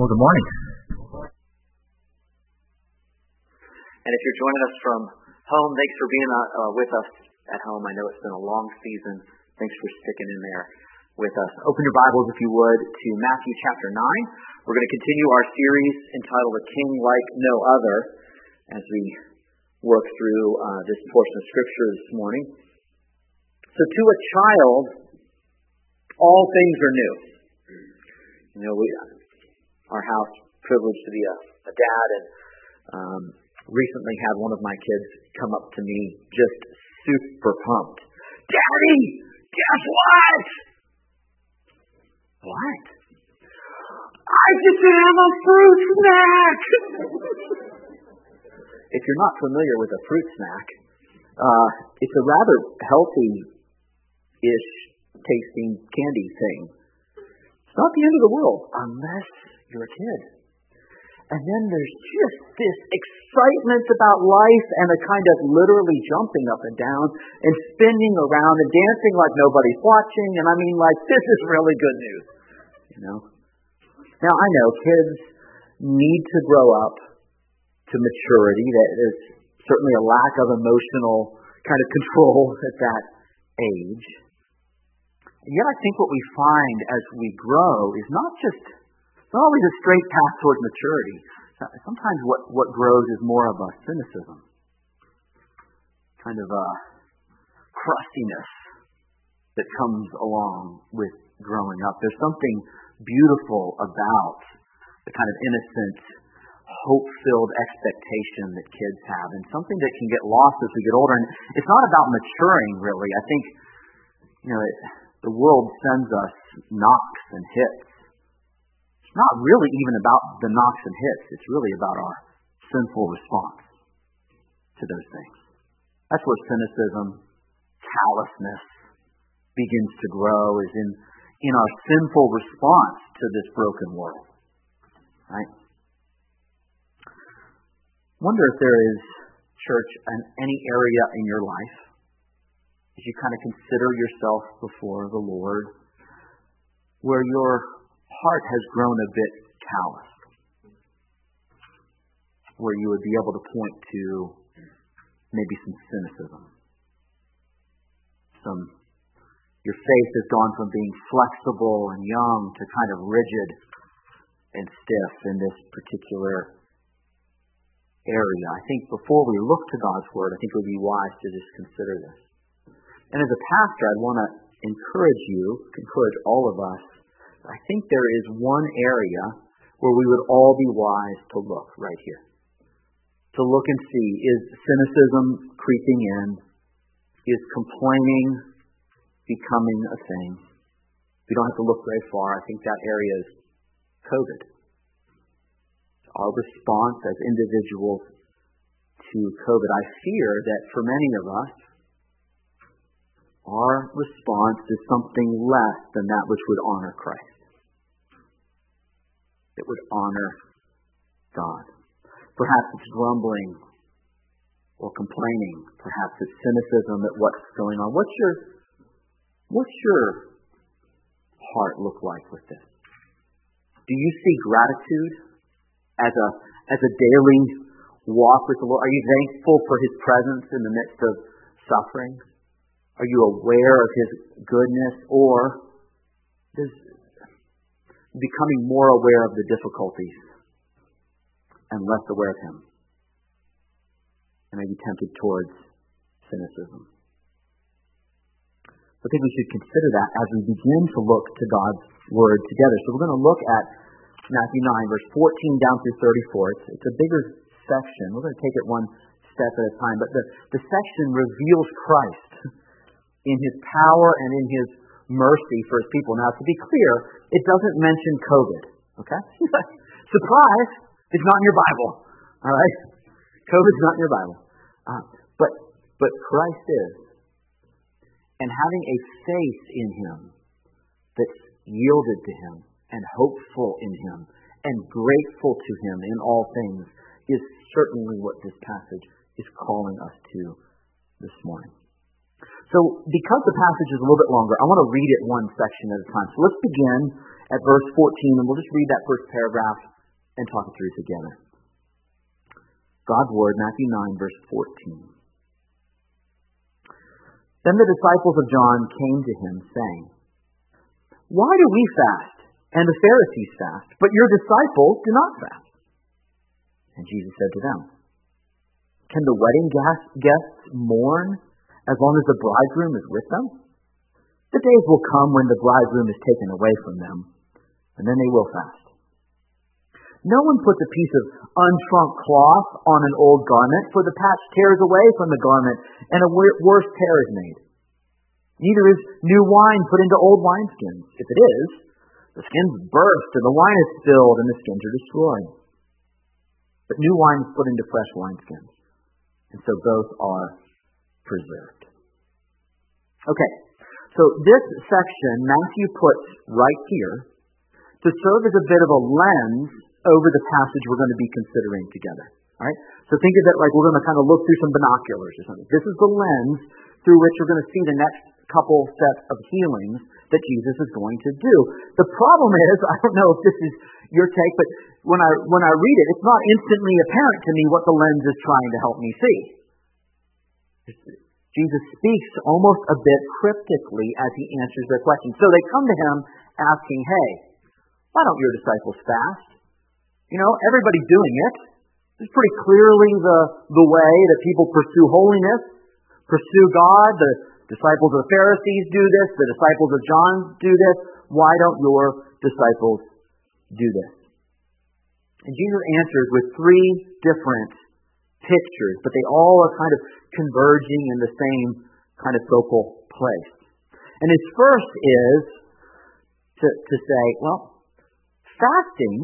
Well, good morning. And if you're joining us from home, thanks for being uh, with us at home. I know it's been a long season. Thanks for sticking in there with us. Open your Bibles, if you would, to Matthew chapter 9. We're going to continue our series entitled A King Like No Other as we work through uh, this portion of Scripture this morning. So, to a child, all things are new. You know, we, our house, privileged to be a, a dad, and um, recently had one of my kids come up to me just super pumped. Daddy, guess what? What? I just have a fruit snack. if you're not familiar with a fruit snack, uh, it's a rather healthy-ish tasting candy thing. It's not the end of the world unless you're a kid. And then there's just this excitement about life and a kind of literally jumping up and down and spinning around and dancing like nobody's watching. And I mean, like, this is really good news. You know? Now, I know kids need to grow up to maturity. That is certainly a lack of emotional kind of control at that age. And yet, I think what we find as we grow is not just it's not always a straight path towards maturity. Sometimes what, what grows is more of a cynicism, kind of a crustiness that comes along with growing up. There's something beautiful about the kind of innocent, hope-filled expectation that kids have, and something that can get lost as we get older. And it's not about maturing, really. I think, you know, it, the world sends us knocks and hits it's not really even about the knocks and hits. It's really about our sinful response to those things. That's where cynicism, callousness begins to grow, is in, in our sinful response to this broken world. Right? Wonder if there is, church, in any area in your life, as you kind of consider yourself before the Lord, where you're heart has grown a bit calloused, where you would be able to point to maybe some cynicism. Some your faith has gone from being flexible and young to kind of rigid and stiff in this particular area. I think before we look to God's Word, I think it would be wise to just consider this. And as a pastor, I'd want to encourage you, encourage all of us I think there is one area where we would all be wise to look right here. To look and see is cynicism creeping in? Is complaining becoming a thing? We don't have to look very far. I think that area is COVID. Our response as individuals to COVID. I fear that for many of us, our response is something less than that which would honor Christ. It would honor God. Perhaps it's grumbling or complaining. Perhaps it's cynicism at what's going on. What's your what's your heart look like with this? Do you see gratitude as a as a daily walk with the Lord? Are you thankful for his presence in the midst of suffering? Are you aware of His goodness, or is becoming more aware of the difficulties and less aware of Him? And maybe tempted towards cynicism. I think we should consider that as we begin to look to God's Word together. So we're going to look at Matthew 9, verse 14 down through 34. It's, it's a bigger section. We're going to take it one step at a time. But the, the section reveals Christ in his power and in his mercy for his people. Now, to be clear, it doesn't mention COVID. Okay? Surprise! It's not in your Bible. All right? COVID's not in your Bible. Uh, but, but Christ is. And having a faith in him that's yielded to him and hopeful in him and grateful to him in all things is certainly what this passage is calling us to this morning. So because the passage is a little bit longer, I want to read it one section at a time. So let's begin at verse 14, and we'll just read that first paragraph and talk it through together. God's Word, Matthew 9, verse 14. Then the disciples of John came to him, saying, Why do we fast and the Pharisees fast, but your disciples do not fast? And Jesus said to them, Can the wedding guests mourn as long as the bridegroom is with them? The days will come when the bridegroom is taken away from them, and then they will fast. No one puts a piece of unshrunk cloth on an old garment, for the patch tears away from the garment, and a worse tear is made. Neither is new wine put into old wineskins. If it is, the skins burst, and the wine is spilled, and the skins are destroyed. But new wine is put into fresh wineskins, and so both are preserved. Okay, so this section Matthew puts right here to serve as a bit of a lens over the passage we're going to be considering together. All right? So think of it like we're going to kind of look through some binoculars or something. This is the lens through which we're going to see the next couple sets of healings that Jesus is going to do. The problem is, I don't know if this is your take, but when I when I read it, it's not instantly apparent to me what the lens is trying to help me see. Jesus speaks almost a bit cryptically as he answers their question. So they come to him asking, "Hey, why don't your disciples fast?" You know, everybody's doing it. It's pretty clearly the, the way that people pursue holiness, pursue God. The disciples of the Pharisees do this. The disciples of John do this. Why don't your disciples do this? And Jesus answers with three different pictures, but they all are kind of converging in the same kind of focal place. And his first is to, to say, well, fasting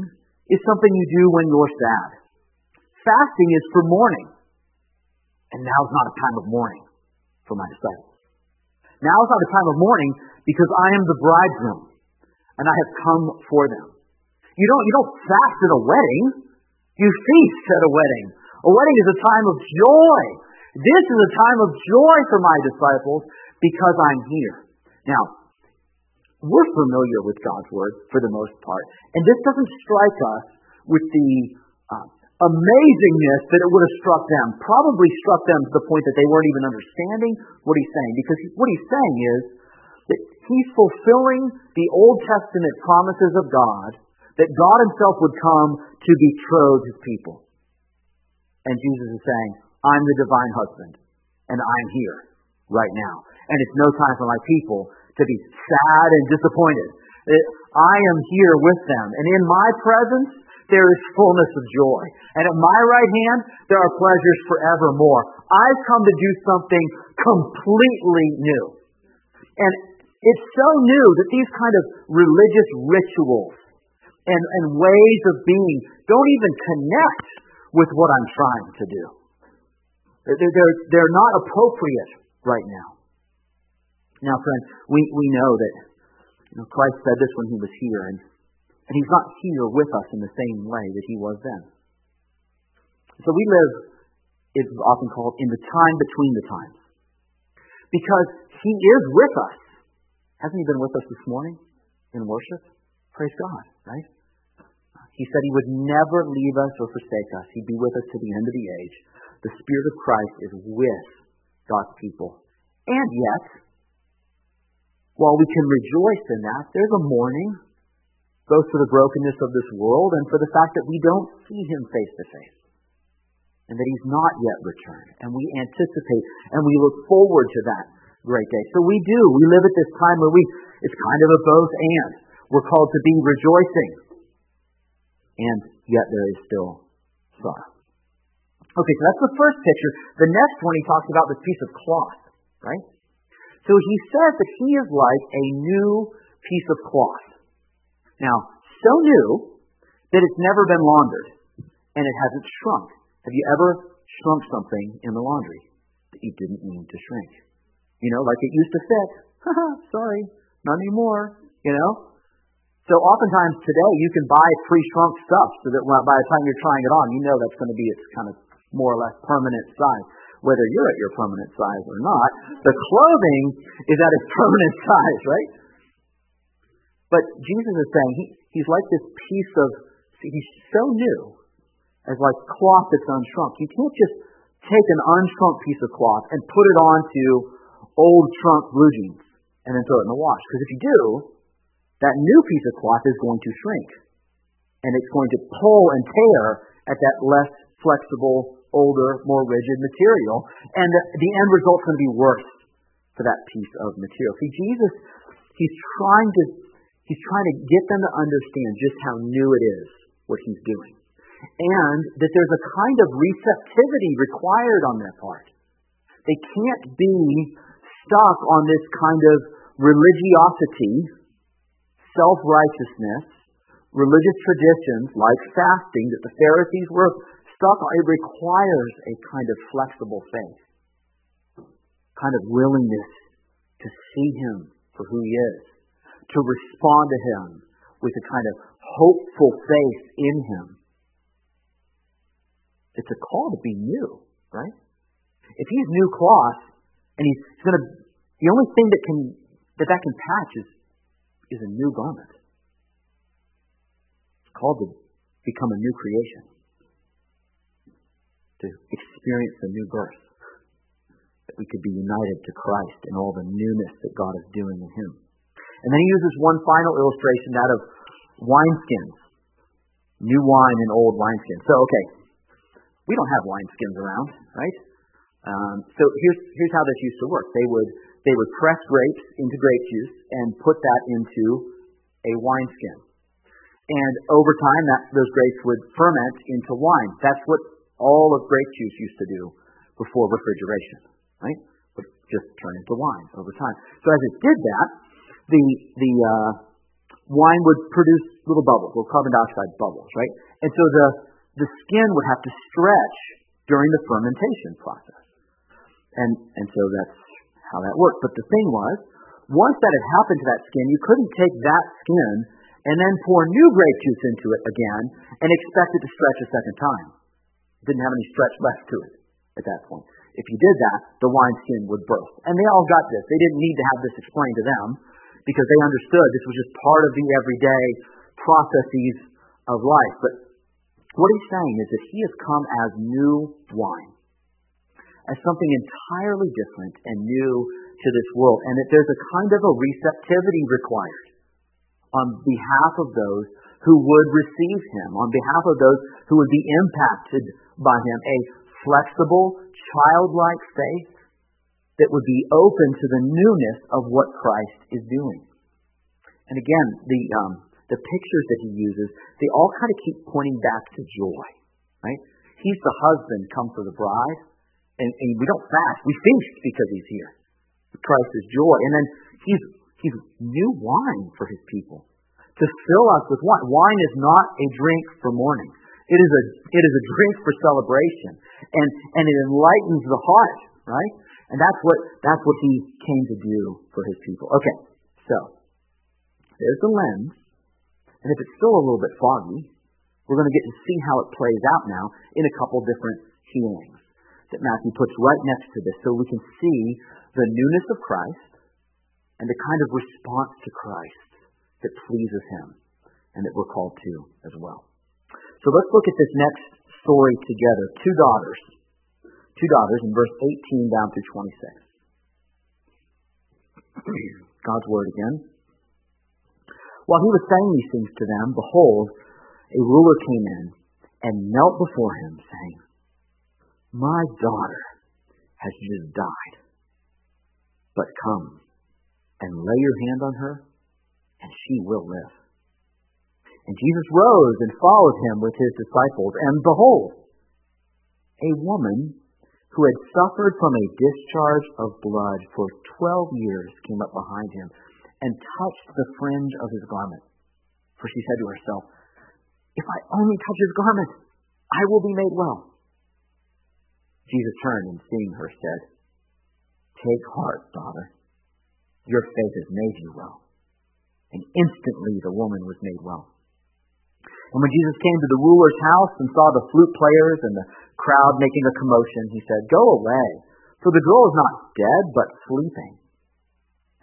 is something you do when you're sad. Fasting is for mourning. And now's not a time of mourning for my disciples. Now is not a time of mourning because I am the bridegroom and I have come for them. You don't, you don't fast at a wedding. You feast at a wedding. A wedding is a time of joy. This is a time of joy for my disciples because I'm here. Now, we're familiar with God's Word for the most part, and this doesn't strike us with the uh, amazingness that it would have struck them. Probably struck them to the point that they weren't even understanding what he's saying, because what he's saying is that he's fulfilling the Old Testament promises of God that God himself would come to betroth his people. And Jesus is saying, I'm the divine husband, and I'm here right now. And it's no time for my people to be sad and disappointed. I am here with them, and in my presence there is fullness of joy. And at my right hand there are pleasures forevermore. I've come to do something completely new. And it's so new that these kind of religious rituals and, and ways of being don't even connect with what I'm trying to do. They're, they're, they're not appropriate right now. Now, friend, we, we know that you know, Christ said this when he was here, and, and he's not here with us in the same way that he was then. So we live, it's often called, in the time between the times. Because he is with us. Hasn't he been with us this morning in worship? Praise God, right? He said he would never leave us or forsake us. He'd be with us to the end of the age. The Spirit of Christ is with God's people. And yet, while we can rejoice in that, there's a mourning, both for the brokenness of this world and for the fact that we don't see him face to face. And that he's not yet returned. And we anticipate and we look forward to that great day. So we do. We live at this time where we, it's kind of a both and. We're called to be rejoicing. And yet there is still sorrow. Okay, so that's the first picture. The next one he talks about this piece of cloth, right? So he says that he is like a new piece of cloth. Now, so new that it's never been laundered and it hasn't shrunk. Have you ever shrunk something in the laundry that you didn't mean to shrink? You know, like it used to fit. Sorry, not anymore. You know? So oftentimes today you can buy pre-shrunk stuff so that by the time you're trying it on, you know that's going to be its kind of more or less permanent size whether you're at your permanent size or not. The clothing is at its permanent size, right? But Jesus is saying he, he's like this piece of, see, he's so new, as like cloth that's unshrunk. You can't just take an unshrunk piece of cloth and put it onto old shrunk blue jeans and then throw it in the wash. Because if you do, that new piece of cloth is going to shrink. And it's going to pull and tear at that less flexible, older, more rigid material. And the, end result's going to be worse for that piece of material. See, Jesus, he's trying to he's trying to get them to understand just how new it is what he's doing. And that there's a kind of receptivity required on their part. They can't be stuck on this kind of religiosity, self righteousness, religious traditions like fasting that the Pharisees were stuck on. It requires a kind of flexible faith, kind of willingness to see Him for who He is, to respond to Him with a kind of hopeful faith in Him. It's a call to be new, right? If He's new cloth and He's going to, the only thing that can that that can patch is is a new garment. It's called to become a new creation, to experience a new birth, that we could be united to Christ in all the newness that God is doing in Him. And then he uses one final illustration, that of wineskins. New wine and old wineskins. So, okay, we don't have wineskins around, right? Um, so here's here's how this used to work. They would they would press grapes into grape juice and put that into a wineskin. And over time, that, those grapes would ferment into wine. That's what all of grape juice used to do before refrigeration, right? Would just turn into wine over time. So as it did that, the the uh, wine would produce little bubbles, little carbon dioxide bubbles, right? And so the the skin would have to stretch during the fermentation process. And and so that's how that worked. But the thing was, once that had happened to that skin, you couldn't take that skin and then pour new grape juice into it again and expect it to stretch a second time. It didn't have any stretch left to it at that point. If you did that, the wineskin would burst. And they all got this. They didn't need to have this explained to them because they understood this was just part of the everyday processes of life. But what he's saying is that he has come as new wine as something entirely different and new to this world, and that there's a kind of a receptivity required on behalf of those who would receive him, on behalf of those who would be impacted by him, a flexible, childlike faith that would be open to the newness of what Christ is doing. And again, the um, the pictures that he uses, they all kind of keep pointing back to joy, right? He's the husband come for the bride. And, and we don't fast. We feast because he's here. Christ is joy. And then he's, he's new wine for his people. To fill us with wine. Wine is not a drink for mourning. It is a, it is a drink for celebration. And, and it enlightens the heart, right? And that's what, that's what he came to do for his people. Okay, so there's the lens. And if it's still a little bit foggy, we're going to get to see how it plays out now in a couple different healings that Matthew puts right next to this so we can see the newness of Christ and the kind of response to Christ that pleases him and that we're called to as well. So let's look at this next story together. Two daughters. Two daughters in verse 18 down through 26. God's word again. While he was saying these things to them, behold, a ruler came in and knelt before him, saying, my daughter has just died. But come and lay your hand on her, and she will live. And Jesus rose and followed him with his disciples. And behold, a woman who had suffered from a discharge of blood for twelve years came up behind him and touched the fringe of his garment. For she said to herself, If I only touch his garment, I will be made well. Jesus turned and seeing her said, Take heart, daughter. Your faith has made you well. And instantly the woman was made well. And when Jesus came to the ruler's house and saw the flute players and the crowd making a commotion, he said, Go away, for the girl is not dead, but sleeping.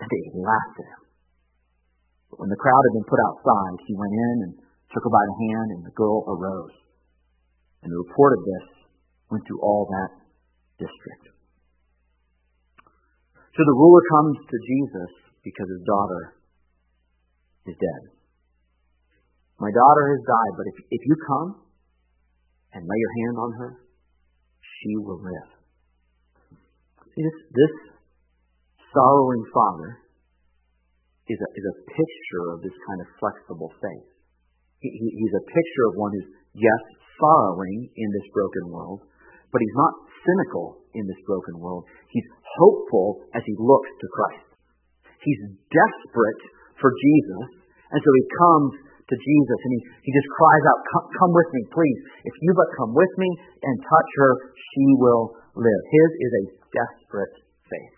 And they laughed at him. But when the crowd had been put outside, he went in and took her by the hand, and the girl arose. And the report of this went through all that district. So the ruler comes to Jesus because his daughter is dead. My daughter has died, but if, if you come and lay your hand on her, she will live. See, this, this sorrowing father is a, is a picture of this kind of flexible faith. He, he, he's a picture of one who's, yes, sorrowing in this broken world, but he's not cynical in this broken world. He's hopeful as he looks to Christ. He's desperate for Jesus, and so he comes to Jesus and he, he just cries out, come, come with me, please. If you but come with me and touch her, she will live. His is a desperate faith.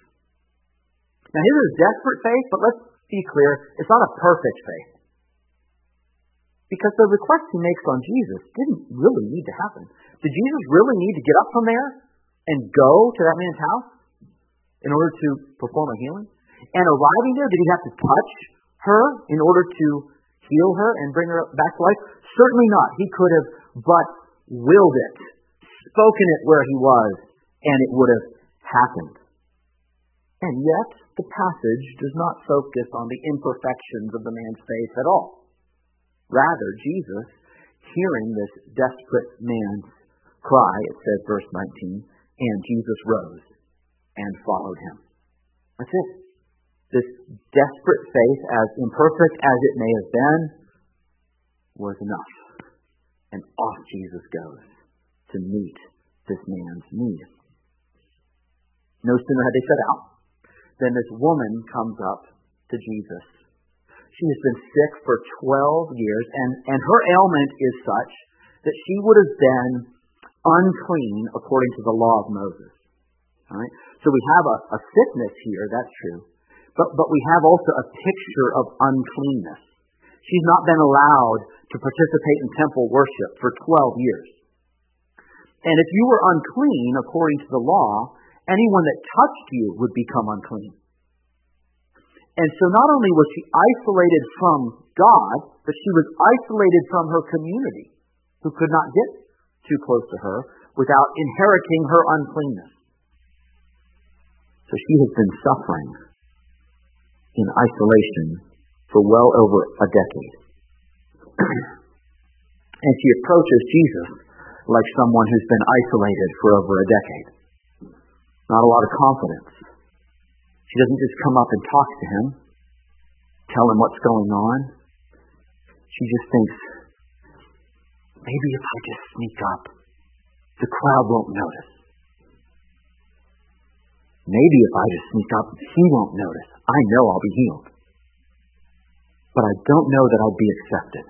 Now, his is desperate faith, but let's be clear, it's not a perfect faith. Because the request he makes on Jesus didn't really need to happen. Did Jesus really need to get up from there and go to that man's house in order to perform a healing? And arriving there, did he have to touch her in order to heal her and bring her back to life? Certainly not. He could have but willed it, spoken it where he was, and it would have happened. And yet, the passage does not focus on the imperfections of the man's faith at all. Rather, Jesus, hearing this desperate man's cry, it says, verse 19, and Jesus rose and followed him. That's it. This desperate faith, as imperfect as it may have been, was enough. And off Jesus goes to meet this man's need. No sooner had they set out than this woman comes up to Jesus. She has been sick for 12 years, and, and her ailment is such that she would have been unclean according to the law of Moses. All right? So we have a, a sickness here, that's true. But, but we have also a picture of uncleanness. She's not been allowed to participate in temple worship for 12 years. And if you were unclean according to the law, anyone that touched you would become unclean. And so not only was she isolated from God, but she was isolated from her community, who could not get too close to her without inheriting her uncleanness. So she has been suffering in isolation for well over a decade. and she approaches Jesus like someone who's been isolated for over a decade. Not a lot of confidence. She doesn't just come up and talk to him, tell him what's going on. She just thinks, maybe if I just sneak up, the crowd won't notice. Maybe if I just sneak up, he won't notice. I know I'll be healed. But I don't know that I'll be accepted.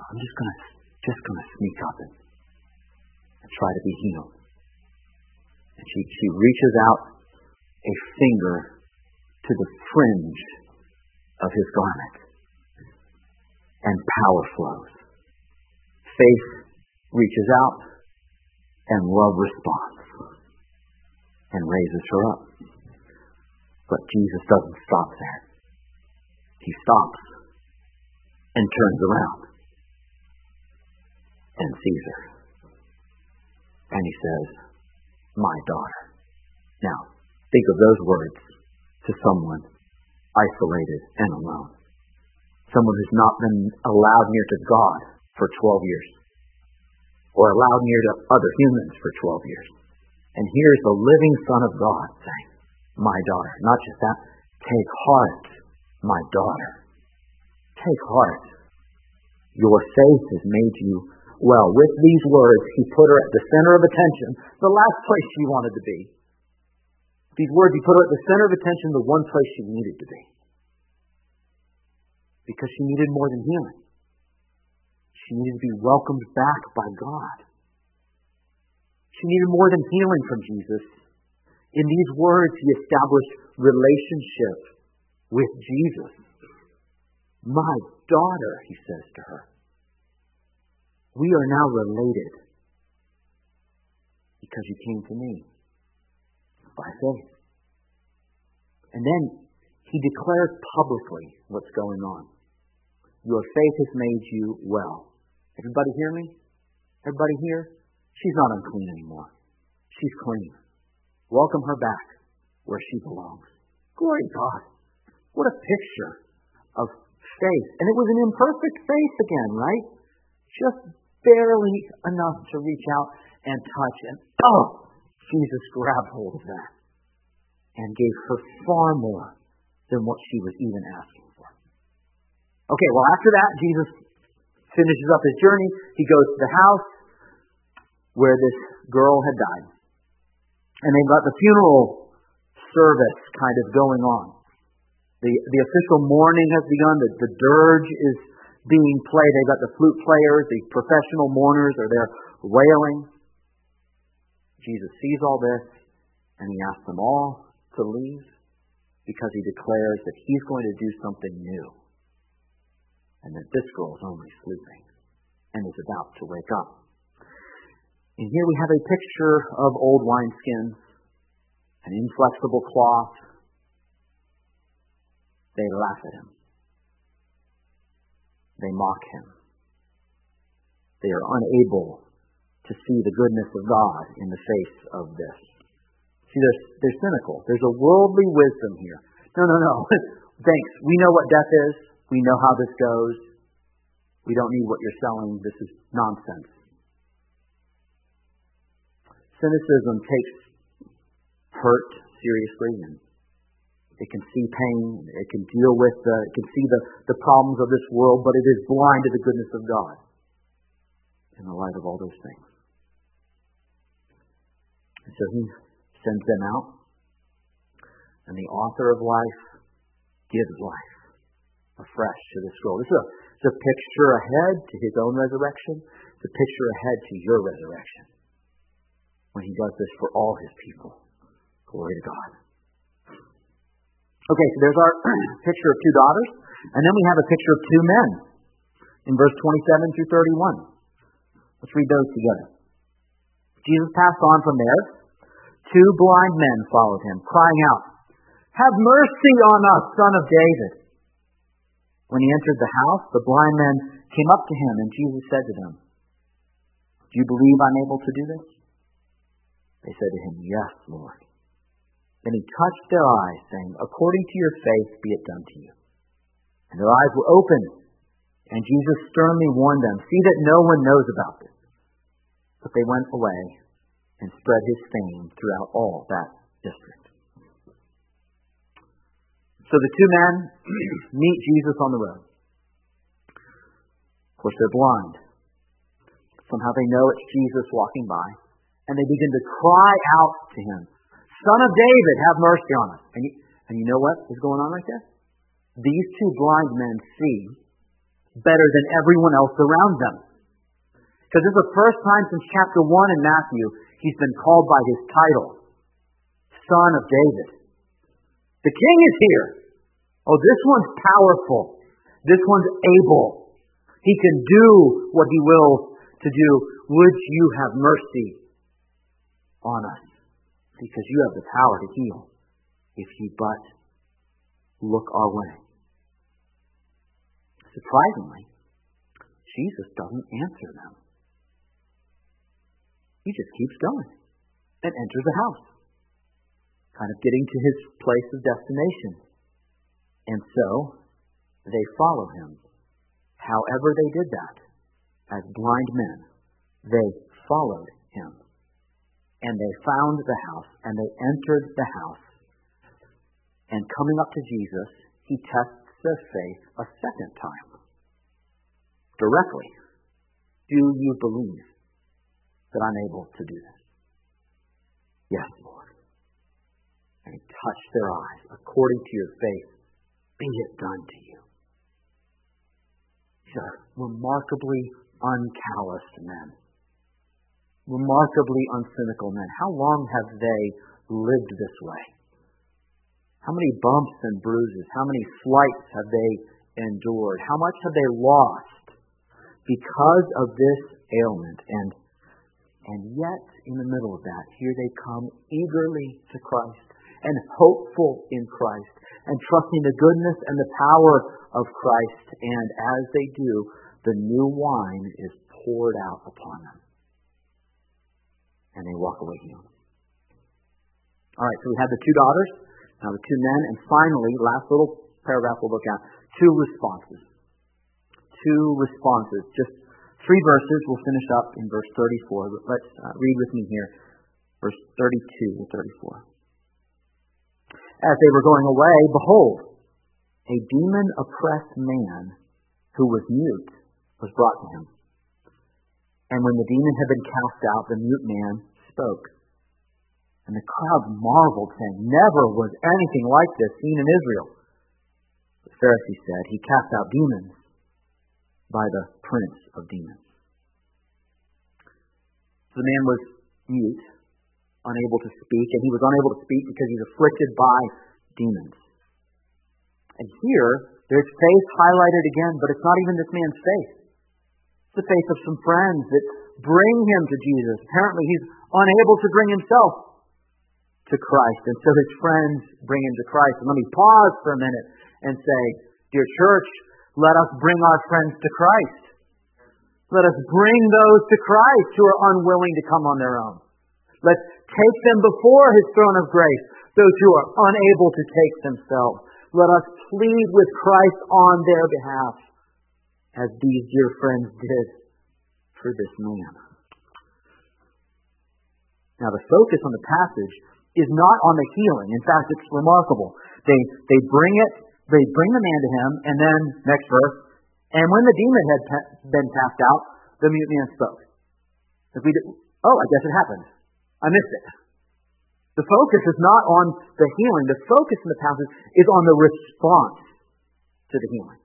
I'm just gonna just gonna sneak up and, and try to be healed. And she, she reaches out a finger to the fringe of his garment. And power flows. Faith reaches out and love responds and raises her up. But Jesus doesn't stop there. He stops and turns around and sees her. And he says, my daughter. Now, think of those words to someone isolated and alone. Someone who's not been allowed near to God for 12 years or allowed near to other humans for 12 years. And here's the living Son of God saying, My daughter. Not just that, take heart, my daughter. Take heart. Your faith has made you well. With these words, he put her at the center of attention, the last place she wanted to be. These words, he put her at the center of attention, the one place she needed to be. Because she needed more than healing. She needed to be welcomed back by God. She needed more than healing from Jesus. In these words, he established relationship with Jesus. My daughter, he says to her. We are now related because you came to me by faith. And then he declares publicly what's going on. Your faith has made you well. Everybody hear me? Everybody here? She's not unclean anymore. She's clean. Welcome her back where she belongs. Glory to God. What a picture of faith. And it was an imperfect faith again, right? Just barely enough to reach out and touch. And oh, Jesus grabbed hold of that and gave her far more than what she was even asking for. Okay, well, after that, Jesus finishes up his journey. He goes to the house where this girl had died. And they've got the funeral service kind of going on. The, the official mourning has begun. The, the dirge is being played. They've got the flute players, the professional mourners are there wailing. Jesus sees all this, and he asks them all to leave because he declares that he's going to do something new. And that this girl is only sleeping and is about to wake up. And here we have a picture of old wineskins, an inflexible cloth. They laugh at him. They mock him. They are unable to see the goodness of God in the face of this. See, they're, they're cynical. There's a worldly wisdom here. No, no, no. Thanks. We know what death is. We know how this goes. We don't need what you're selling. This is nonsense. Cynicism takes hurt seriously and it can see pain, it can deal with the, it can see the, the problems of this world, but it is blind to the goodness of God in the light of all those things. And so he sends them out, and the author of life gives life afresh to this world. This is a, it's a picture ahead to his own resurrection. It's a picture ahead to your resurrection when he does this for all his people. Glory to God. Okay, so there's our picture of two daughters, and then we have a picture of two men in verse 27 through 31. Let's read those together. Jesus passed on from there. Two blind men followed him, crying out, Have mercy on us, son of David. When he entered the house, the blind men came up to him, and Jesus said to them, Do you believe I'm able to do this? They said to him, Yes, Lord. Then he touched their eyes, saying, According to your faith be it done to you. And their eyes were opened, and Jesus sternly warned them, See that no one knows about this. But they went away and spread his fame throughout all that district. So the two men meet Jesus on the road. Of course, they're blind. Somehow they know it's Jesus walking by, and they begin to cry out to him, Son of David, have mercy on us. And you, and you know what is going on right there? These two blind men see better than everyone else around them. Because this is the first time since chapter 1 in Matthew he's been called by his title, Son of David. The king is here. Oh, this one's powerful. This one's able. He can do what he wills to do. Would you have mercy on us? Because you have the power to heal if you but look our way. Surprisingly, Jesus doesn't answer them. He just keeps going and enters the house, kind of getting to his place of destination. And so they follow him. However, they did that, as blind men, they followed him. And they found the house, and they entered the house. And coming up to Jesus, he tests their faith a second time. Directly. Do you believe that I'm able to do this? Yes, Lord. And he touched their eyes. According to your faith, be it done to you. These are remarkably uncalloused men. Remarkably uncynical men. How long have they lived this way? How many bumps and bruises? How many slights have they endured? How much have they lost because of this ailment? And and yet, in the middle of that, here they come eagerly to Christ and hopeful in Christ and trusting the goodness and the power of Christ. And as they do, the new wine is poured out upon them. And they walk away healed. All right, so we had the two daughters, now the two men, and finally, last little paragraph we'll look at, two responses. Two responses. Just three verses. We'll finish up in verse 34. Let's uh, read with me here, verse 32 to 34. As they were going away, behold, a demon oppressed man who was mute was brought to him. And when the demon had been cast out, the mute man spoke. And the crowd marveled, saying, Never was anything like this seen in Israel. The Pharisee said, He cast out demons by the prince of demons. The man was mute, unable to speak, and he was unable to speak because he's afflicted by demons. And here, there's faith highlighted again, but it's not even this man's faith. It's the faith of some friends that bring him to Jesus. Apparently, he's unable to bring himself to Christ, and so his friends bring him to Christ. And let me pause for a minute and say, Dear church, let us bring our friends to Christ. Let us bring those to Christ who are unwilling to come on their own. Let's take them before his throne of grace, those who are unable to take themselves. Let us plead with Christ on their behalf, as these dear friends did for this man. Now, the focus on the passage is not on the healing. In fact, it's remarkable. They, they bring it, they bring the man to him, and then, next verse, and when the demon had been cast out, the mute man spoke. If we did, oh, I guess it happened. I missed it. The focus is not on the healing. The focus in the passage is on the response to the healing.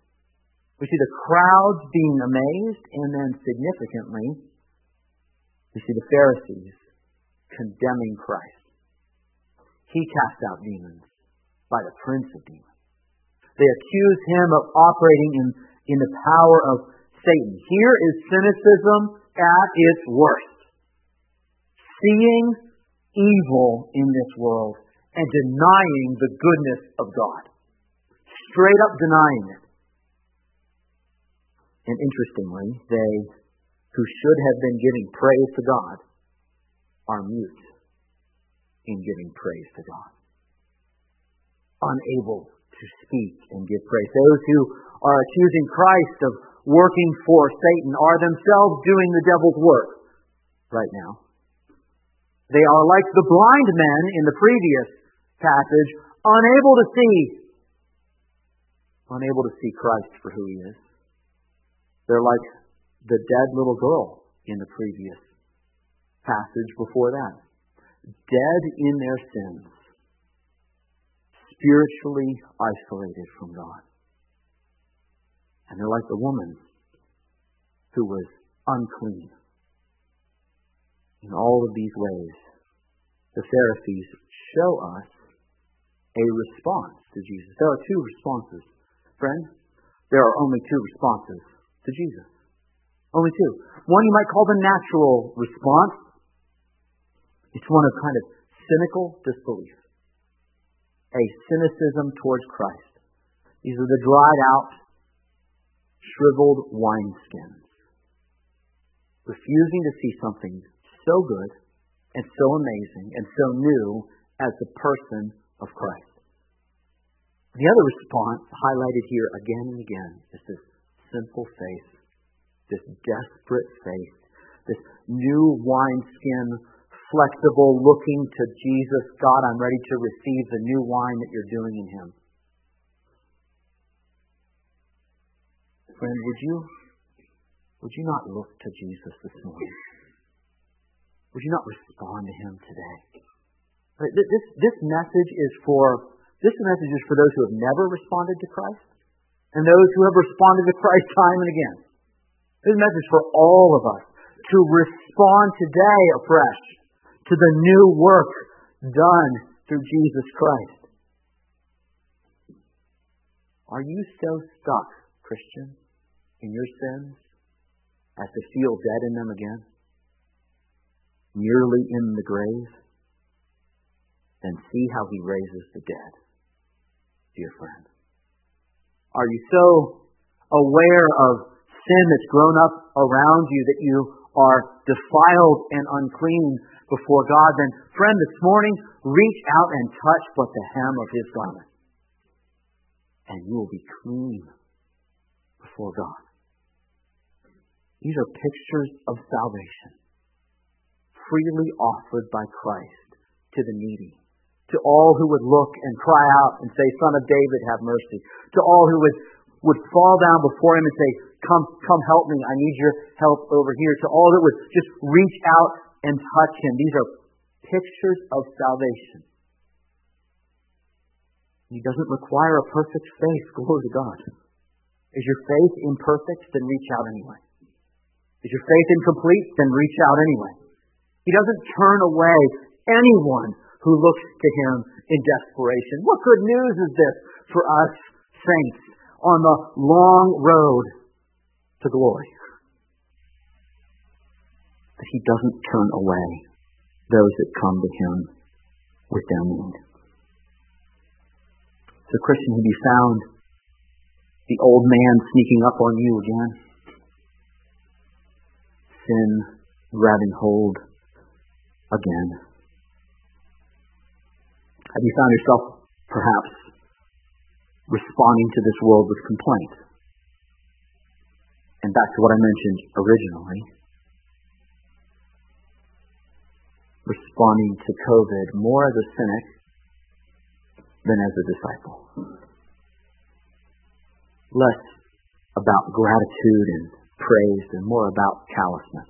We see the crowds being amazed, and then significantly, we see the Pharisees condemning Christ. He cast out demons by the prince of demons. They accuse him of operating in, in the power of Satan. Here is cynicism at its worst. Seeing evil in this world and denying the goodness of God. Straight up denying it. And interestingly, they who should have been giving praise to God are mute in giving praise to God. Unable to speak and give praise. Those who are accusing Christ of working for Satan are themselves doing the devil's work right now. They are like the blind men in the previous passage, unable to see, unable to see Christ for who he is. They're like the dead little girl in the previous passage before that. Dead in their sins, spiritually isolated from God. And they're like the woman who was unclean in all of these ways, the Pharisees show us a response to Jesus. There are two responses. Friends, there are only two responses to Jesus. Only two. One you might call the natural response. It's one of kind of cynical disbelief. A cynicism towards Christ. These are the dried out, shriveled wineskins. Refusing to see something so good and so amazing and so new as the person of Christ. The other response highlighted here again and again is this simple faith, this desperate faith, this new wineskin, flexible, looking to Jesus. God, I'm ready to receive the new wine that you're doing in Him. Friend, would you would you not look to Jesus this morning? Would you not respond to him today? This, this message is for this message is for those who have never responded to Christ and those who have responded to Christ time and again. This message is for all of us to respond today afresh to the new work done through Jesus Christ. Are you so stuck, Christian, in your sins as to feel dead in them again? merely in the grave, then see how he raises the dead. dear friend? Are you so aware of sin that's grown up around you that you are defiled and unclean before God? Then, friend, this morning, reach out and touch but the hem of his garment. And you will be clean before God. These are pictures of salvation freely offered by Christ to the needy, to all who would look and cry out and say, Son of David, have mercy, to all who would, would fall down before him and say, Come, come help me, I need your help over here, to all that would just reach out and touch him. These are pictures of salvation. He doesn't require a perfect faith. Glory to God. Is your faith imperfect? Then reach out anyway. Is your faith incomplete? Then reach out anyway. He doesn't turn away anyone who looks to him in desperation. What good news is this for us saints on the long road to glory? That he doesn't turn away those that come to him with their need. So, Christian, have you found the old man sneaking up on you again? Sin grabbing hold again? Have you found yourself perhaps responding to this world with complaint? And back to what I mentioned originally, responding to COVID more as a cynic than as a disciple. Less about gratitude and praise and more about callousness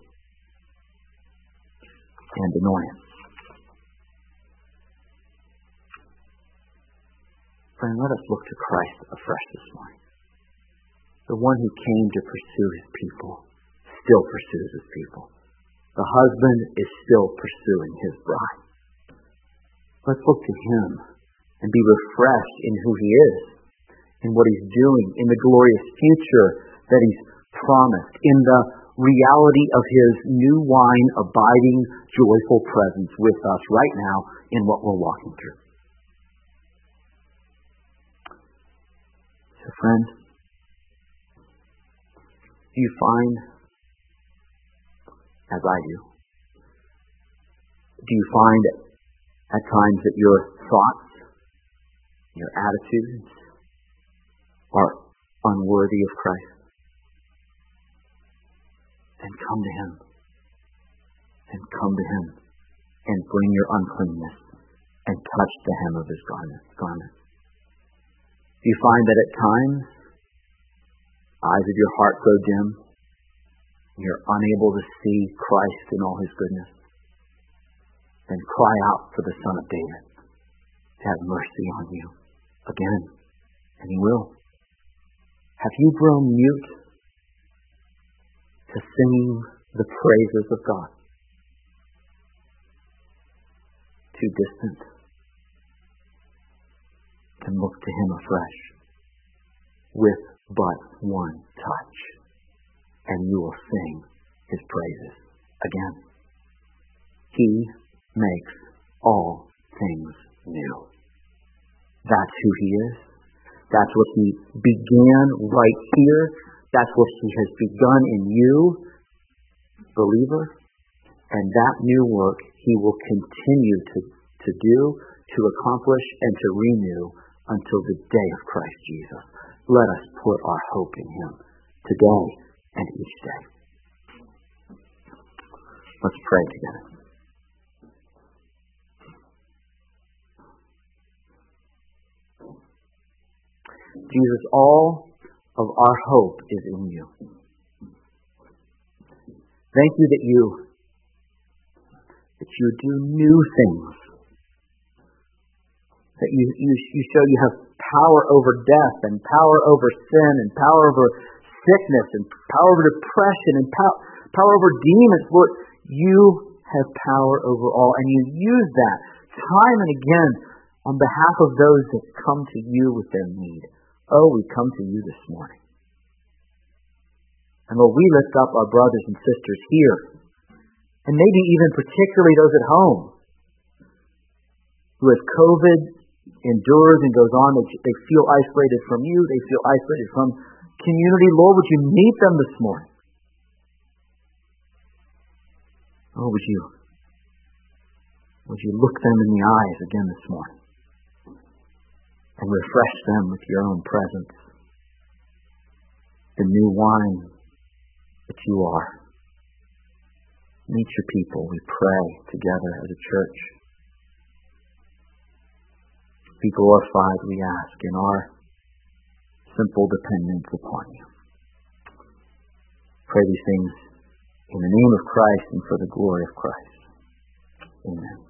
and annoyance. Friend, let us look to Christ afresh this morning. The one who came to pursue his people still pursues his people. The husband is still pursuing his bride. Let's look to him and be refreshed in who he is, in what he's doing, in the glorious future that he's promised, in the reality of his new wine abiding joyful presence with us right now in what we're walking through. So, friends, you find, as I do, do you find at times that your thoughts, your attitudes are unworthy of Christ? and come to Him. And come to Him and bring your uncleanness and touch the hem of His garment. garment. Do you find that at times eyes of your heart grow dim? You're unable to see Christ in all His goodness? Then cry out for the Son of David to have mercy on you again, and He will. Have you grown mute to sing the praises of God. Too distant to look to Him afresh with but one touch, and you will sing His praises again. He makes all things new. That's who He is. That's what He began right here that's what He has begun in you, believer. And that new work He will continue to, to do, to accomplish, and to renew until the day of Christ Jesus. Let us put our hope in Him today and each day. Let's pray together. Jesus, all of our hope is in you. Thank you that you that you do new things. That you, you, you show you have power over death and power over sin and power over sickness and power over depression and power, power over demons. Lord, you have power over all and you use that time and again on behalf of those that come to you with their need. Oh, we come to you this morning. And Lord, we lift up our brothers and sisters here, and maybe even particularly those at home who have COVID endures and goes on. They, they feel isolated from you. They feel isolated from community. Lord, would you meet them this morning? Oh, would you, would you look them in the eyes again this morning and refresh them with your own presence, the new wine that you are. Meet your people, we pray together as a church. Be glorified, we ask, in our simple dependence upon you. Pray these things in the name of Christ and for the glory of Christ. Amen.